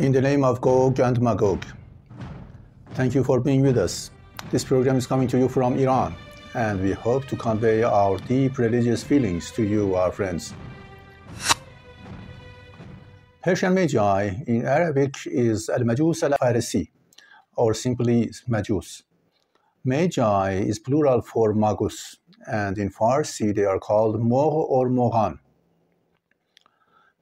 In the name of Gog and Magog, thank you for being with us. This program is coming to you from Iran, and we hope to convey our deep religious feelings to you, our friends. Persian Magi in Arabic is Al-Majus al-Farisi, or simply Majus. Magi is plural for Magus, and in Farsi they are called Mogh or Moghan.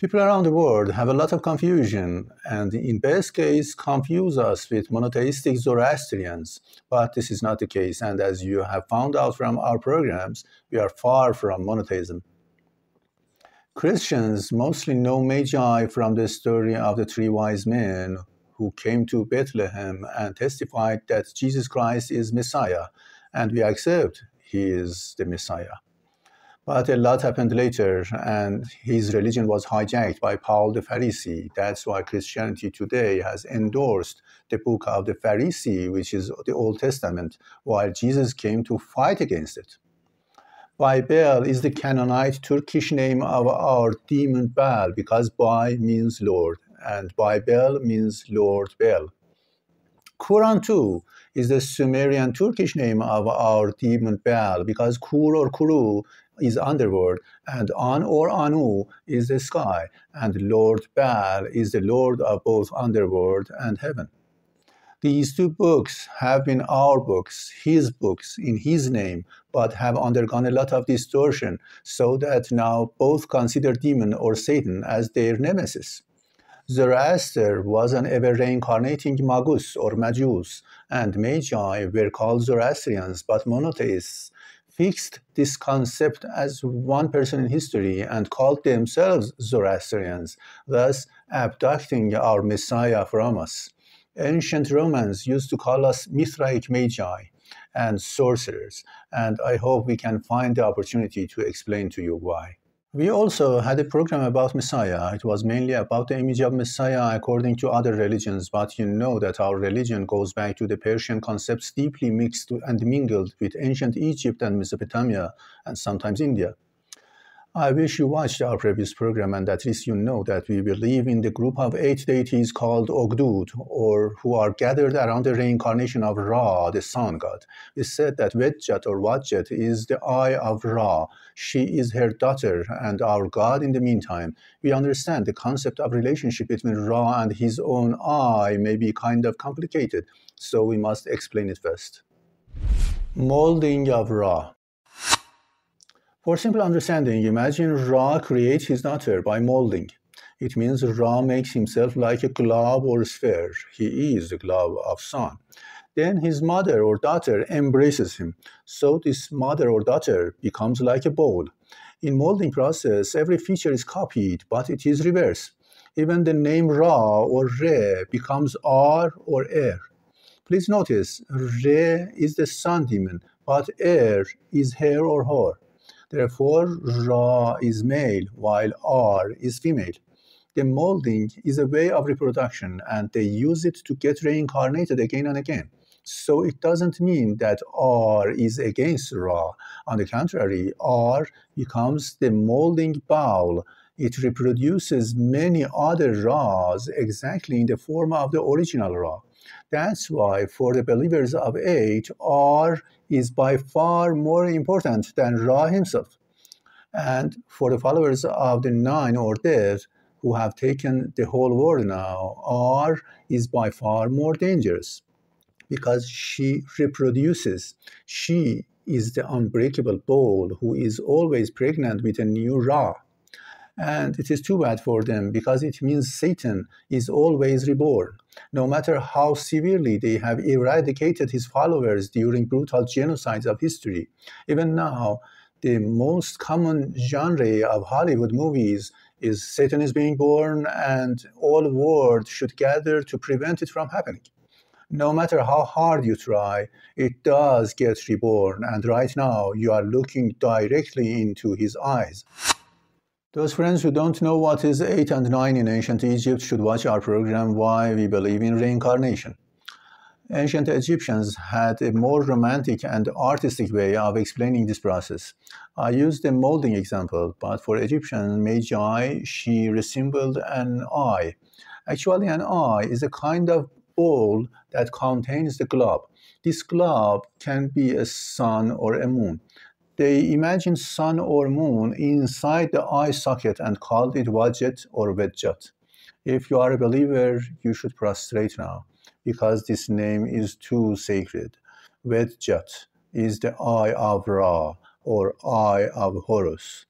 People around the world have a lot of confusion, and in best case, confuse us with monotheistic Zoroastrians. But this is not the case, and as you have found out from our programs, we are far from monotheism. Christians mostly know Magi from the story of the three wise men who came to Bethlehem and testified that Jesus Christ is Messiah, and we accept he is the Messiah. But a lot happened later, and his religion was hijacked by Paul the Pharisee. That's why Christianity today has endorsed the book of the Pharisee, which is the Old Testament, while Jesus came to fight against it. Bible is the Canaanite Turkish name of our demon Baal because Bai means Lord and Baal means Lord Baal. Quran too is the Sumerian Turkish name of our demon Baal because Kur or Kuru is underworld, and An or Anu is the sky, and Lord Baal is the Lord of both underworld and heaven. These two books have been our books, his books, in his name, but have undergone a lot of distortion, so that now both consider demon or Satan as their nemesis. Zoroaster was an ever reincarnating Magus or Majus, and Magi were called Zoroastrians but monotheists fixed this concept as one person in history and called themselves Zoroastrians, thus abducting our Messiah from us. Ancient Romans used to call us Mithraic Magi and sorcerers, and I hope we can find the opportunity to explain to you why. We also had a program about Messiah. It was mainly about the image of Messiah according to other religions, but you know that our religion goes back to the Persian concepts deeply mixed and mingled with ancient Egypt and Mesopotamia and sometimes India. I wish you watched our previous program and at least you know that we believe in the group of eight deities called Ogdud, or who are gathered around the reincarnation of Ra, the sun god. We said that Wedjat or Wadjet is the eye of Ra. She is her daughter and our god in the meantime. We understand the concept of relationship between Ra and his own eye may be kind of complicated, so we must explain it first. Molding of Ra. For simple understanding, imagine Ra creates his daughter by molding. It means Ra makes himself like a globe or sphere. He is the globe of sun. Then his mother or daughter embraces him. So this mother or daughter becomes like a bowl. In molding process, every feature is copied, but it is reverse. Even the name Ra or Re becomes R or Er. Please notice, Re is the sun demon, but Er is her or her. Therefore, Ra is male while R is female. The molding is a way of reproduction and they use it to get reincarnated again and again. So it doesn't mean that R is against Ra. On the contrary, R becomes the molding bowl. It reproduces many other Ra's exactly in the form of the original Ra. That's why for the believers of eight, R is by far more important than Ra himself. And for the followers of the nine or death who have taken the whole world now, R is by far more dangerous because she reproduces. She is the unbreakable bowl who is always pregnant with a new Ra. And it is too bad for them because it means Satan is always reborn. No matter how severely they have eradicated his followers during brutal genocides of history, even now, the most common genre of Hollywood movies is Satan is being born and all the world should gather to prevent it from happening. No matter how hard you try, it does get reborn, and right now you are looking directly into his eyes. Those friends who don't know what is 8 and 9 in ancient Egypt should watch our program Why We Believe in Reincarnation. Ancient Egyptians had a more romantic and artistic way of explaining this process. I used the molding example, but for Egyptian Magi, she resembled an eye. Actually, an eye is a kind of bowl that contains the globe. This globe can be a sun or a moon. They imagined sun or moon inside the eye socket and called it Wadjet or Wedjat. If you are a believer, you should prostrate now because this name is too sacred. Wedjat is the eye of Ra or eye of Horus.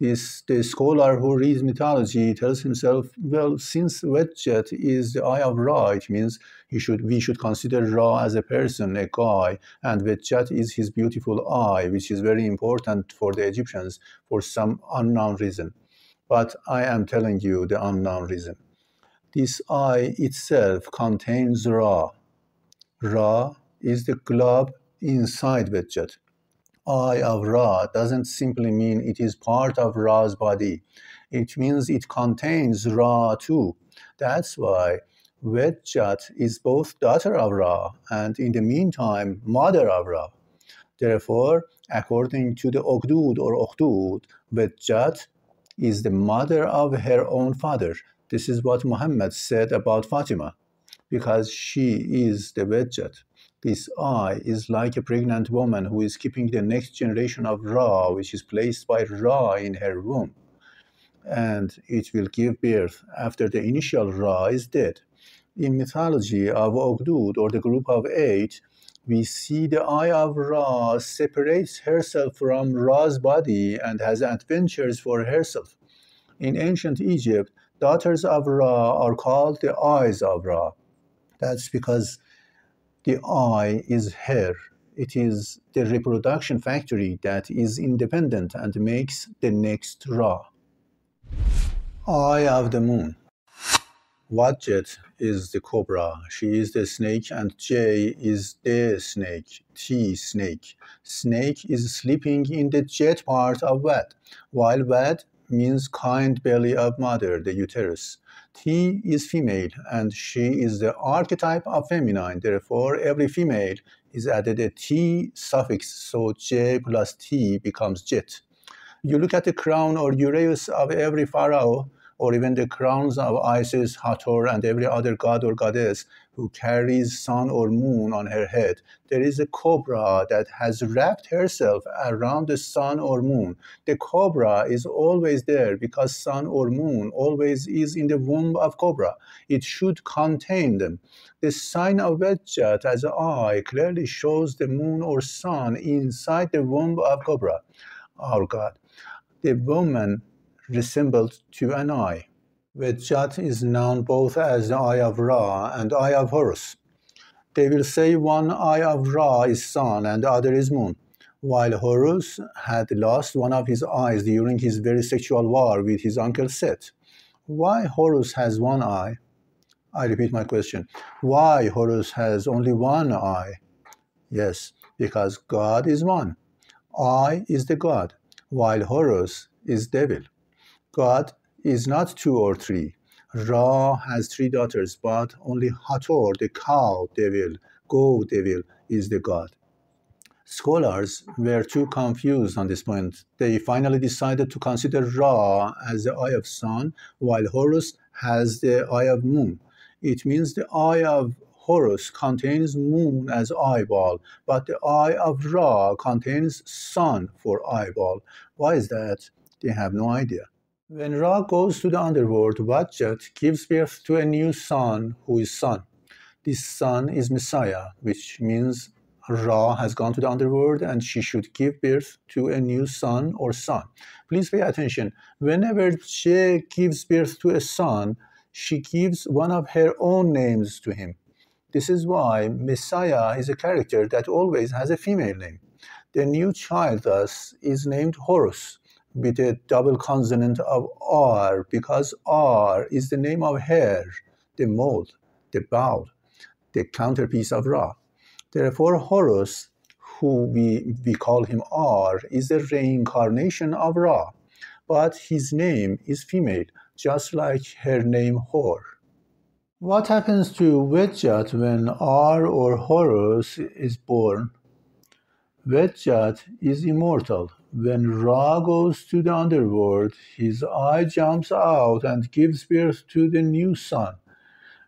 This, the scholar who reads mythology tells himself, well, since Wedjet is the eye of Ra, it means he should, we should consider Ra as a person, a guy, and Wedjet is his beautiful eye, which is very important for the Egyptians for some unknown reason. But I am telling you the unknown reason. This eye itself contains Ra. Ra is the globe inside Wedjet eye of Ra doesn't simply mean it is part of Ra's body. It means it contains Ra too. That's why Wedjat is both daughter of Ra and in the meantime mother of Ra. Therefore, according to the Ogdud or Okhdud, Wedjat is the mother of her own father. This is what Muhammad said about Fatima, because she is the Wedjat. This eye is like a pregnant woman who is keeping the next generation of Ra, which is placed by Ra in her womb. And it will give birth after the initial Ra is dead. In mythology of Ogdud, or the group of eight, we see the eye of Ra separates herself from Ra's body and has adventures for herself. In ancient Egypt, daughters of Ra are called the eyes of Ra. That's because the eye is hair. It is the reproduction factory that is independent and makes the next Ra. Eye of the moon. Wadjet is the cobra, she is the snake, and J is the snake, T snake. Snake is sleeping in the jet part of Wad, while Wad means kind belly of mother, the uterus. T is female and she is the archetype of feminine. Therefore, every female is added a T suffix, so J plus T becomes Jet. You look at the crown or uraeus of every pharaoh, or even the crowns of Isis, Hathor, and every other god or goddess who carries sun or moon on her head. There is a cobra that has wrapped herself around the sun or moon. The cobra is always there because sun or moon always is in the womb of cobra. It should contain them. The sign of Wedjat as eye clearly shows the moon or sun inside the womb of cobra, our God. The woman resembled to an eye. Wedjat is known both as the eye of Ra and eye of Horus. They will say one eye of Ra is sun and the other is moon, while Horus had lost one of his eyes during his very sexual war with his uncle Set. Why Horus has one eye? I repeat my question. Why Horus has only one eye? Yes, because God is one. Eye is the God, while Horus is devil. God is not two or three. Ra has three daughters, but only Hathor, the cow devil, go devil, is the god. Scholars were too confused on this point. They finally decided to consider Ra as the eye of sun, while Horus has the eye of moon. It means the eye of Horus contains moon as eyeball, but the eye of Ra contains sun for eyeball. Why is that? They have no idea. When Ra goes to the underworld, Wadjet gives birth to a new son who is Sun. This son is Messiah, which means Ra has gone to the underworld and she should give birth to a new son or son. Please pay attention. Whenever she gives birth to a son, she gives one of her own names to him. This is why Messiah is a character that always has a female name. The new child, thus, is named Horus with a double consonant of R because R is the name of hair, the mold, the bowl, the counterpiece of Ra. Therefore, Horus, who we, we call him R, is the reincarnation of Ra, but his name is female, just like her name Hor. What happens to Wedjat when R or Horus is born? Wedjat is immortal. When Ra goes to the underworld, his eye jumps out and gives birth to the new sun.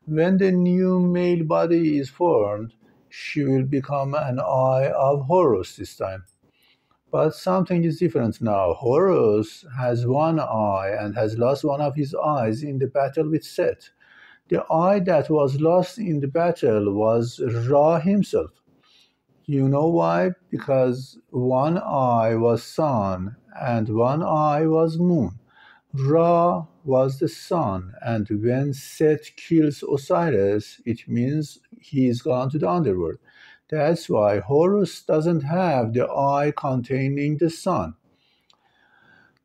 when the new male body is formed, she will become an eye of Horus this time. But something is different now. Horus has one eye and has lost one of his eyes in the battle with Set. The eye that was lost in the battle was Ra himself. You know why? Because one eye was sun and one eye was moon. Ra was the sun, and when Set kills Osiris, it means he is gone to the underworld. That's why Horus doesn't have the eye containing the sun.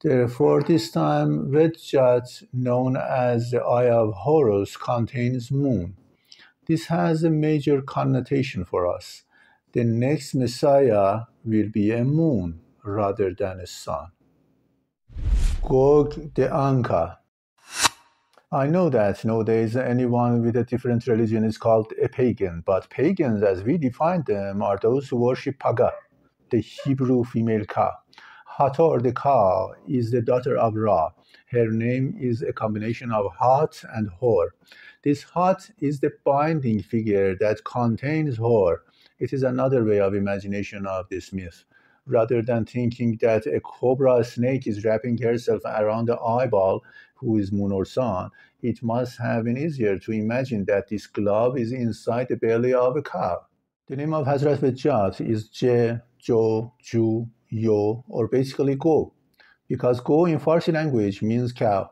Therefore, this time Wedjat, known as the eye of Horus, contains moon. This has a major connotation for us. The next Messiah will be a moon rather than a sun. Gog the Anka. I know that nowadays anyone with a different religion is called a pagan, but pagans, as we define them, are those who worship Paga, the Hebrew female Ka. Hathor the Ka is the daughter of Ra. Her name is a combination of Hat and Hor. This Hat is the binding figure that contains Hor. It is another way of imagination of this myth rather than thinking that a cobra snake is wrapping herself around the eyeball, who is moon or sun, it must have been easier to imagine that this glove is inside the belly of a cow. The name of Hazrat Wedjat is Je, Jo, Ju, Yo, or basically Go, because Go in Farsi language means cow.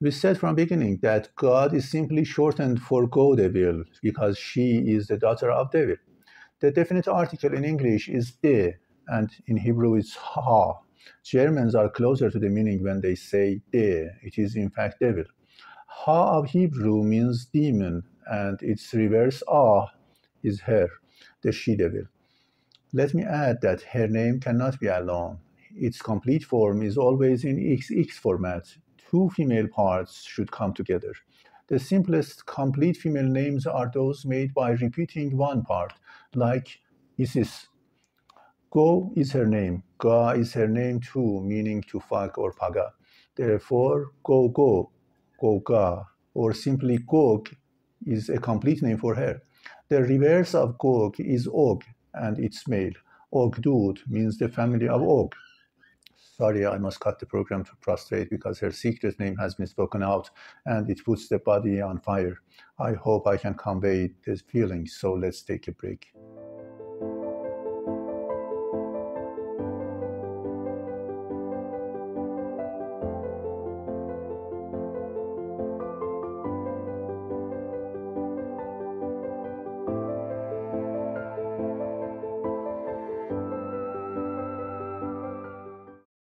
We said from beginning that God is simply shortened for Go Devil because she is the daughter of Devil. The definite article in English is de, and in Hebrew it's ha. Germans are closer to the meaning when they say de. It is in fact devil. Ha of Hebrew means demon, and its reverse ah is her, the she devil. Let me add that her name cannot be alone. Its complete form is always in XX format. Two female parts should come together. The simplest complete female names are those made by repeating one part, like Isis, Go is her name. Ga is her name too, meaning to fuck or paga. Therefore, go go, go ga, or simply Gog is a complete name for her. The reverse of Gog is Og, and it's male. Ogdud means the family of Og. Sorry, I must cut the program to prostrate because her secret name has been spoken out and it puts the body on fire. I hope I can convey this feeling, so let's take a break.